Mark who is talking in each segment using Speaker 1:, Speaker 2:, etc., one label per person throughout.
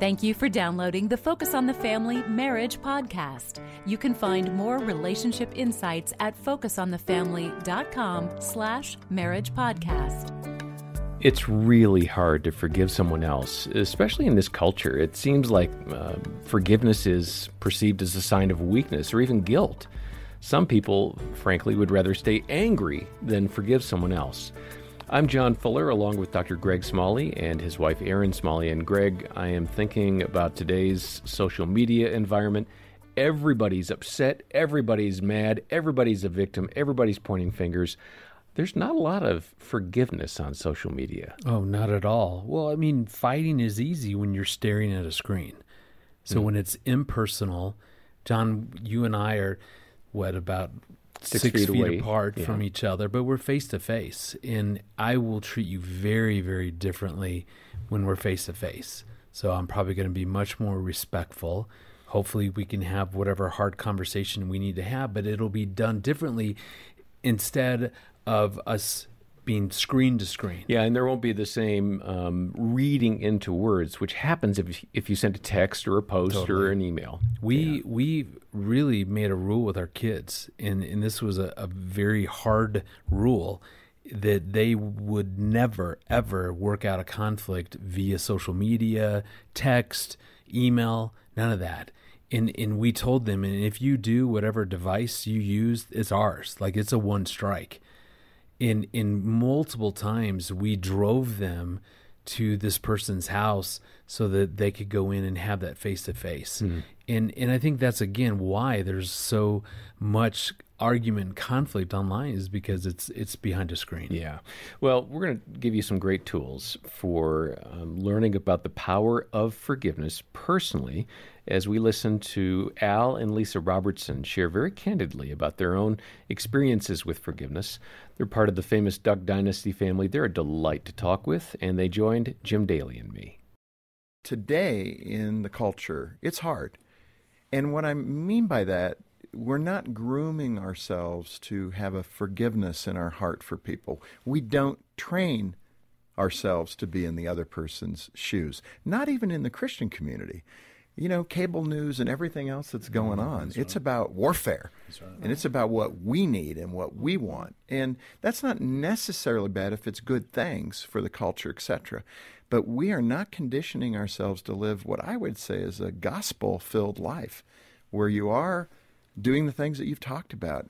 Speaker 1: Thank you for downloading the Focus on the Family Marriage podcast. You can find more relationship insights at focusonthefamily.com slash marriage podcast.
Speaker 2: It's really hard to forgive someone else, especially in this culture. It seems like uh, forgiveness is perceived as a sign of weakness or even guilt. Some people, frankly, would rather stay angry than forgive someone else. I'm John Fuller, along with Dr. Greg Smalley and his wife Erin Smalley. And Greg, I am thinking about today's social media environment. Everybody's upset, everybody's mad, everybody's a victim, everybody's pointing fingers. There's not a lot of forgiveness on social media.
Speaker 3: Oh, not at all. Well, I mean, fighting is easy when you're staring at a screen. So mm. when it's impersonal, John, you and I are what about six, six feet, feet apart yeah. from each other, but we're face to face. And I will treat you very, very differently when we're face to face. So I'm probably going to be much more respectful. Hopefully, we can have whatever hard conversation we need to have, but it'll be done differently instead of us being screen to screen.
Speaker 2: Yeah, and there won't be the same um, reading into words, which happens if if you send a text or a post totally. or an email.
Speaker 3: We yeah. we really made a rule with our kids, and and this was a, a very hard rule that they would never ever work out a conflict via social media, text, email, none of that. And and we told them, and if you do whatever device you use, it's ours. Like it's a one strike in in multiple times we drove them to this person's house so that they could go in and have that face to face. And and I think that's again why there's so much argument conflict online is because it's it's behind a screen.
Speaker 2: Yeah. Well, we're going to give you some great tools for um, learning about the power of forgiveness personally as we listen to Al and Lisa Robertson share very candidly about their own experiences with forgiveness. They're part of the famous Duck Dynasty family. They're a delight to talk with, and they joined Jim Daly and me.
Speaker 4: Today in the culture, it's hard. And what I mean by that, we're not grooming ourselves to have a forgiveness in our heart for people. We don't train ourselves to be in the other person's shoes, not even in the Christian community you know, cable news and everything else that's going mm-hmm. on. That's it's right. about warfare. Right. And it's about what we need and what we want. And that's not necessarily bad if it's good things for the culture, etc. But we are not conditioning ourselves to live what I would say is a gospel filled life where you are doing the things that you've talked about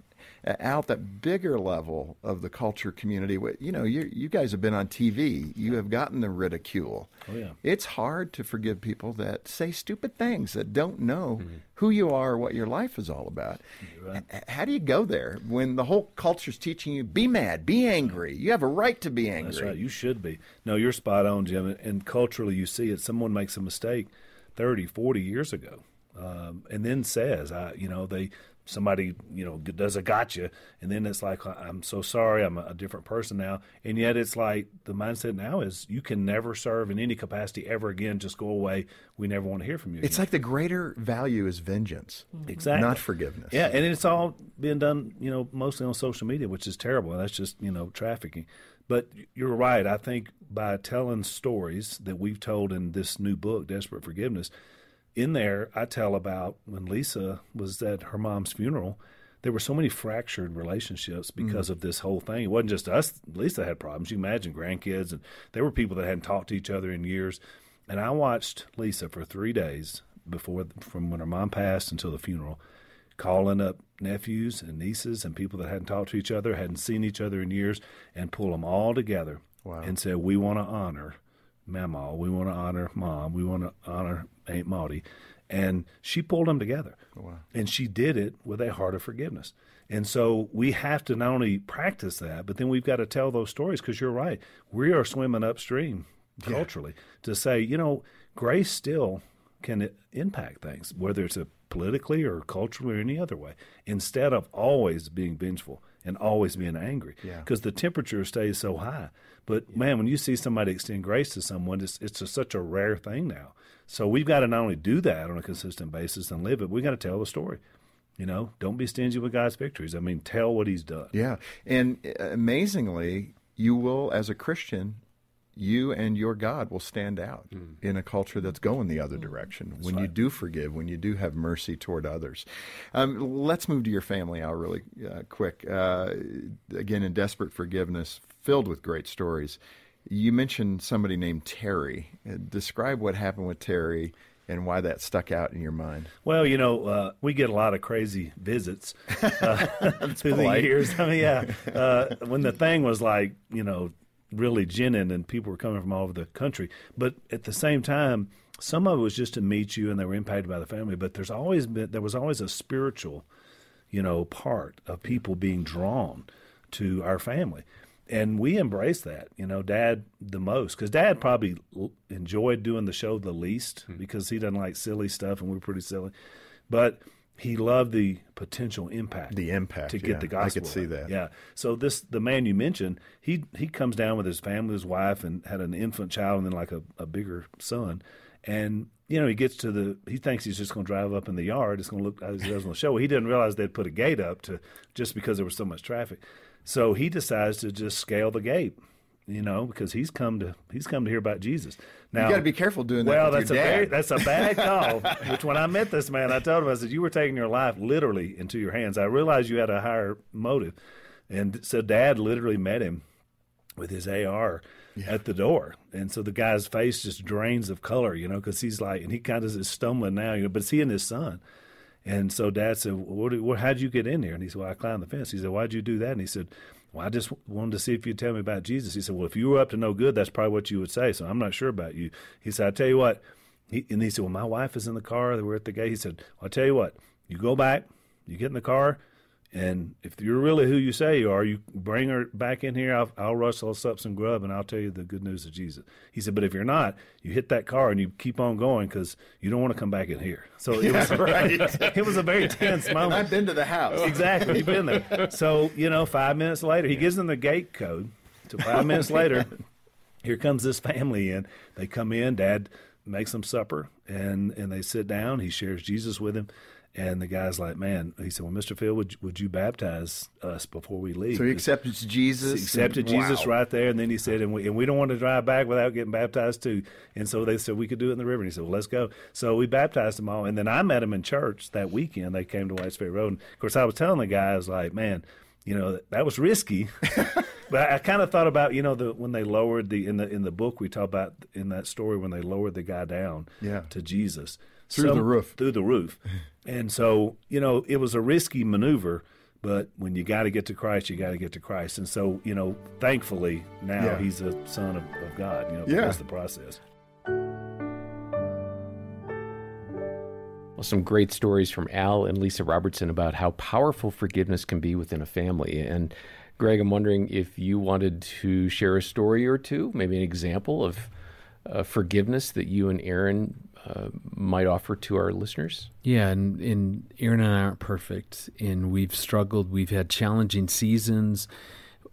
Speaker 4: out that bigger level of the culture community. You know, you you guys have been on TV. You have gotten the ridicule.
Speaker 5: Oh yeah.
Speaker 4: It's hard to forgive people that say stupid things that don't know mm-hmm. who you are, what your life is all about. Right. How do you go there when the whole culture is teaching you be mad, be angry? You have a right to be angry.
Speaker 5: That's right. You should be. No, you're spot on, Jim. And culturally, you see it. Someone makes a mistake 30, 40 years ago. Um, and then says, I, you know, they somebody you know does a gotcha and then it's like i'm so sorry i'm a different person now. And yet it's like the mindset now is you can never serve in any capacity ever again just go away. We never want to hear from you
Speaker 4: it's
Speaker 5: again.
Speaker 4: like the greater value is vengeance
Speaker 5: mm-hmm. exactly.
Speaker 4: not forgiveness.
Speaker 5: Yeah and it's all being done you know mostly on social media which is terrible that's just you know trafficking. But you're right i think by telling stories that we've told in this new book desperate forgiveness in there, I tell about when Lisa was at her mom's funeral. There were so many fractured relationships because mm. of this whole thing. It wasn't just us. Lisa had problems. You imagine grandkids, and there were people that hadn't talked to each other in years. And I watched Lisa for three days before, from when her mom passed until the funeral, calling up nephews and nieces and people that hadn't talked to each other, hadn't seen each other in years, and pull them all together wow. and said, "We want to honor Mama. We want to honor Mom. We want to honor Aunt Maudie. And she pulled them together. Oh, wow. And she did it with a heart of forgiveness. And so we have to not only practice that, but then we've got to tell those stories because you're right. We are swimming upstream culturally yeah. to say, you know, grace still can impact things, whether it's a politically or culturally or any other way, instead of always being vengeful and always being angry because yeah. the temperature stays so high. But yeah. man, when you see somebody extend grace to someone, it's it's just such a rare thing now. So we've got to not only do that on a consistent basis and live it, we've got to tell the story. You know, don't be stingy with God's victories. I mean, tell what He's done.
Speaker 4: Yeah, and uh, amazingly, you will, as a Christian, you and your God will stand out mm. in a culture that's going the other direction. That's when right. you do forgive, when you do have mercy toward others. Um, let's move to your family, Al, really uh, quick. Uh, again, in desperate forgiveness, filled with great stories. You mentioned somebody named Terry. Uh, describe what happened with Terry and why that stuck out in your mind.
Speaker 5: Well, you know, uh, we get a lot of crazy visits uh, through polite. the years. I mean, yeah, uh, when the thing was like, you know, really ginning and people were coming from all over the country, but at the same time, some of it was just to meet you and they were impacted by the family. But there's always been there was always a spiritual, you know, part of people being drawn to our family and we embrace that. You know, Dad the most because Dad probably enjoyed doing the show the least hmm. because he doesn't like silly stuff, and we are pretty silly. But he loved the potential impact,
Speaker 4: the impact
Speaker 5: to get
Speaker 4: yeah,
Speaker 5: the gospel.
Speaker 4: I could see that.
Speaker 5: Yeah. So this the man you mentioned, he he comes down with his family, his wife, and had an infant child, and then like a, a bigger son, and you know, he gets to the, he thinks he's just going to drive up in the yard. It's going to look as he does on the show. He didn't realize they'd put a gate up to just because there was so much traffic. So he decides to just scale the gate, you know, because he's come to he's come to hear about Jesus.
Speaker 4: Now you got to be careful doing that.
Speaker 5: Well,
Speaker 4: that's
Speaker 5: a
Speaker 4: very,
Speaker 5: that's a bad call. which when I met this man, I told him I said you were taking your life literally into your hands. I realized you had a higher motive, and so Dad literally met him with his AR. Yeah. at the door. And so the guy's face just drains of color, you know, because he's like, and he kind of is stumbling now, you know, but it's he and his son. And so dad said, what, what, how'd you get in here? And he said, well, I climbed the fence. He said, why'd you do that? And he said, well, I just wanted to see if you'd tell me about Jesus. He said, well, if you were up to no good, that's probably what you would say. So I'm not sure about you. He said, I tell you what. He, and he said, well, my wife is in the car. Were at the gate. He said, well, I tell you what, you go back, you get in the car, and if you're really who you say you are, you bring her back in here. I'll, I'll rustle us up some grub and I'll tell you the good news of Jesus. He said, but if you're not, you hit that car and you keep on going because you don't want to come back in here. So it was right. it was a very tense moment.
Speaker 4: I've been to the house.
Speaker 5: Exactly, you've been there. So you know, five minutes later, he gives them the gate code. So five minutes later, here comes this family in. They come in. Dad makes them supper and and they sit down. He shares Jesus with them and the guy's like, man, he said, well, Mr. Phil, would, would you baptize us before we leave?
Speaker 4: So he accepted Jesus.
Speaker 5: He accepted and, Jesus wow. right there. And then he said, and we, and we don't want to drive back without getting baptized too. And so they said, we could do it in the river. And he said, well, let's go. So we baptized them all. And then I met them in church that weekend. They came to Whites Ferry Road. And of course, I was telling the guy, I was like, man, you know, that, was risky. but I, I kind of thought about, you know, the when they lowered the, in the, in the book, we talk about in that story when they lowered the guy down
Speaker 4: yeah.
Speaker 5: to Jesus
Speaker 4: through the roof.
Speaker 5: Through the roof. and so, you know, it was a risky maneuver, but when you got to get to Christ, you got to get to Christ. And so, you know, thankfully now yeah. he's a son of, of God. You know, yeah. that's the process.
Speaker 2: Well, some great stories from Al and Lisa Robertson about how powerful forgiveness can be within a family. And Greg, I'm wondering if you wanted to share a story or two, maybe an example of uh, forgiveness that you and Erin uh, might offer to our listeners?
Speaker 3: Yeah, and, and Erin and I aren't perfect, and we've struggled. We've had challenging seasons.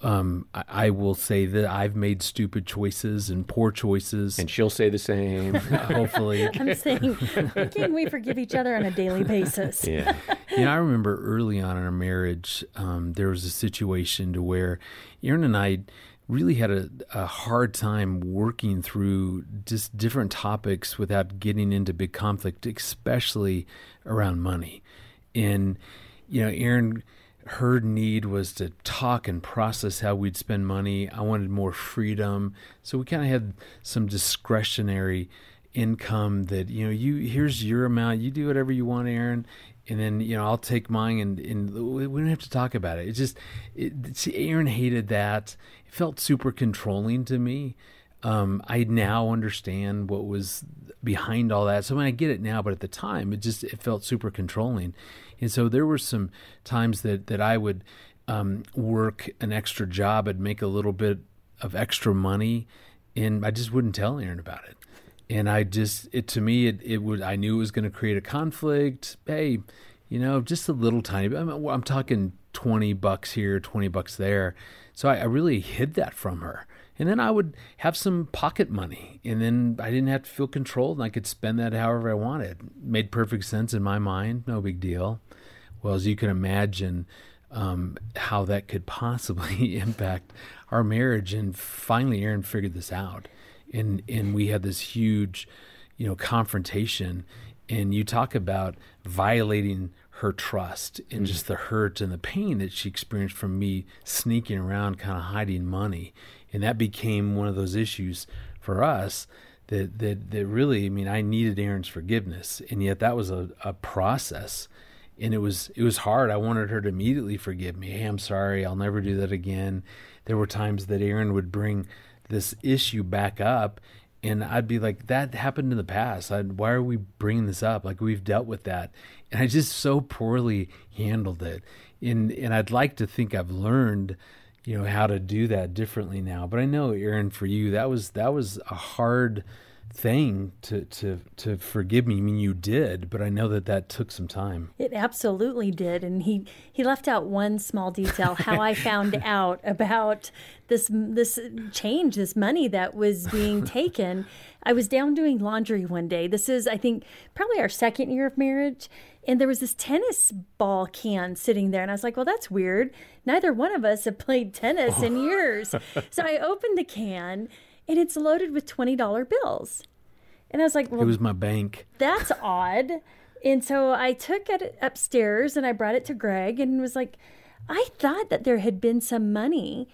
Speaker 3: Um, I, I, will say that I've made stupid choices and poor choices,
Speaker 2: and she'll say the same.
Speaker 3: hopefully,
Speaker 6: I'm saying, can we forgive each other on a daily basis?
Speaker 3: yeah. You know, I remember early on in our marriage, um, there was a situation to where Erin and I really had a, a, hard time working through just different topics without getting into big conflict, especially around money. And, you know, Erin, her need was to talk and process how we'd spend money. I wanted more freedom. So we kind of had some discretionary income that, you know, you here's your amount, you do whatever you want, Erin and then you know I'll take mine, and, and we don't have to talk about it. It just it, see, Erin hated that. It felt super controlling to me. Um, I now understand what was behind all that. So I, mean, I get it now, but at the time, it just it felt super controlling. And so there were some times that that I would um, work an extra job and make a little bit of extra money, and I just wouldn't tell Erin about it and I just it to me it it would I knew it was going to create a conflict. Hey, you know, just a little tiny. I'm, I'm talking twenty bucks here, twenty bucks there. So I, I, really hid that from her, and then I would have some pocket money, and then I didn't have to feel controlled, and I could spend that however I wanted. Made perfect sense in my mind, no big deal. Well, as you can imagine. Um, how that could possibly impact our marriage. And finally, Erin figured this out and and we had this huge, you know, confrontation. And you talk about violating her trust and mm. just the hurt and the pain that she experienced from me sneaking around, kind of hiding money, and that became one of those issues for us that that that really, I mean, I needed Erin's forgiveness, and yet that was a, a process and it was it was hard. I wanted her to immediately forgive me. Hey, I'm sorry. I'll never do that again. There were times that Erin would bring this issue back up, and I'd be like, "That happened in the past. I'd, why are we bringing this up? Like we've dealt with that." And I just so poorly handled it. And and I'd like to think I've learned, you know, how to do that differently now. But I know, Erin, for you, that was that was a hard thing to to to forgive me. I mean, you did, but I know that that took some time.
Speaker 6: It absolutely did, and he he left out one small detail: how I found out about this this change, this money that was being taken. I was down doing laundry one day. This is, I think, probably our second year of marriage. And there was this tennis ball can sitting there. And I was like, well, that's weird. Neither one of us have played tennis in years. so I opened the can and it's loaded with $20 bills. And I was like, well,
Speaker 3: it was my bank.
Speaker 6: That's odd. And so I took it upstairs and I brought it to Greg and was like, I thought that there had been some money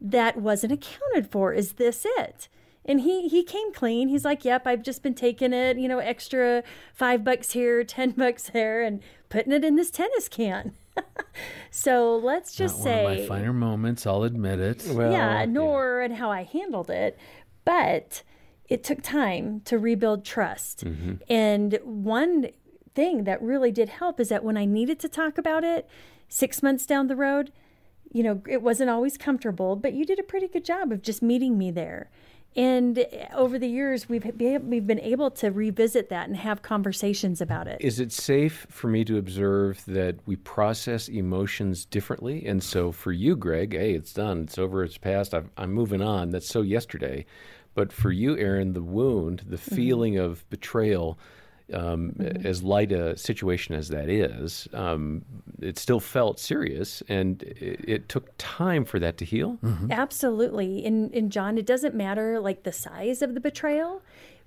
Speaker 6: that wasn't accounted for. Is this it? And he he came clean. He's like, "Yep, I've just been taking it, you know, extra 5 bucks here, 10 bucks there and putting it in this tennis can." So let's just
Speaker 3: Not
Speaker 6: say
Speaker 3: one of my finer moments. I'll admit it.
Speaker 6: Well, yeah, nor yeah. and how I handled it, but it took time to rebuild trust. Mm-hmm. And one thing that really did help is that when I needed to talk about it, six months down the road, you know, it wasn't always comfortable, but you did a pretty good job of just meeting me there and over the years, we've we've been able to revisit that and have conversations about it.
Speaker 2: Is it safe for me to observe that we process emotions differently? And so, for you, Greg, hey, it's done, it's over, it's past. i am moving on. That's so yesterday. But for you, Erin, the wound, the mm-hmm. feeling mm-hmm. of betrayal um, mm-hmm. as light a situation as that is, um, it still felt serious, and it, it, took time for that to heal.
Speaker 6: Mm-hmm. Absolutely, and in John, it doesn't matter like the size of the betrayal.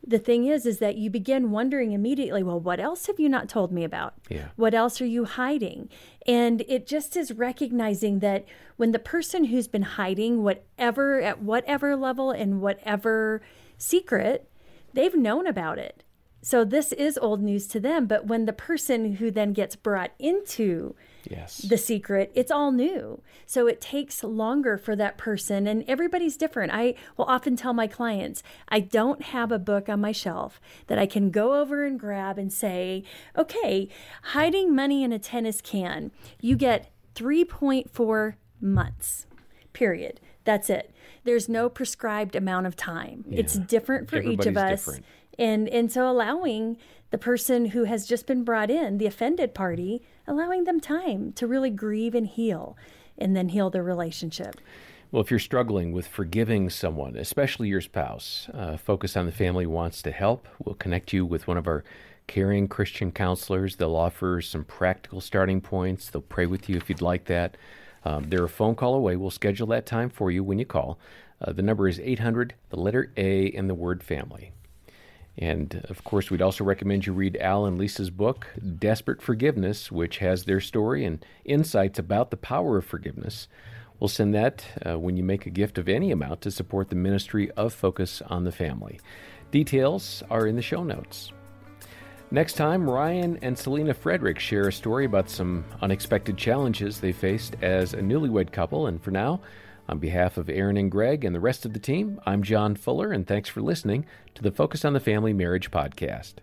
Speaker 6: The thing is, is that you begin wondering immediately, well, what else have you not told me about?
Speaker 2: Yeah.
Speaker 6: What else are you hiding? And it just is recognizing that when the person who's been hiding whatever at whatever level and whatever secret, they've known about it so this is old news to them, but when the person who then gets brought into
Speaker 2: yes.
Speaker 6: the secret, it's all new. So it takes longer for that person, and everybody's different. I will often tell my clients, I don't have a book on my shelf that I can go over and grab and say, okay, hiding money in a tennis can, you get 3.4 months, period. That's it. There's no prescribed amount of time. Yeah. It's different for each of us. Different and and so allowing the person who has just been brought in the offended party allowing them time to really grieve and heal and then heal their relationship
Speaker 2: well, if you're struggling with forgiving someone, especially your spouse, uh, Focus on the Family wants to help. We'll connect you with one of our caring Christian counselors. They'll offer some practical starting points. They'll pray with you if you'd like that. Um, they're a phone call away. We'll schedule that time for you when you call. Uh, the number is 800, the letter A, and the word family. And of course, we'd also recommend you read Al and Lisa's book, Desperate Forgiveness, which has their story and insights about the power of forgiveness. We'll send that uh, when you make a gift of any amount to support the ministry of Focus on the Family. Details are in the show notes. Next time, Ryan and Selena Frederick share a story about some unexpected challenges they faced as a newlywed couple. And for now, on behalf of Erin and Greg and the rest of the team, I'm John Fuller, and thanks for listening to the Focus on the Family Marriage podcast.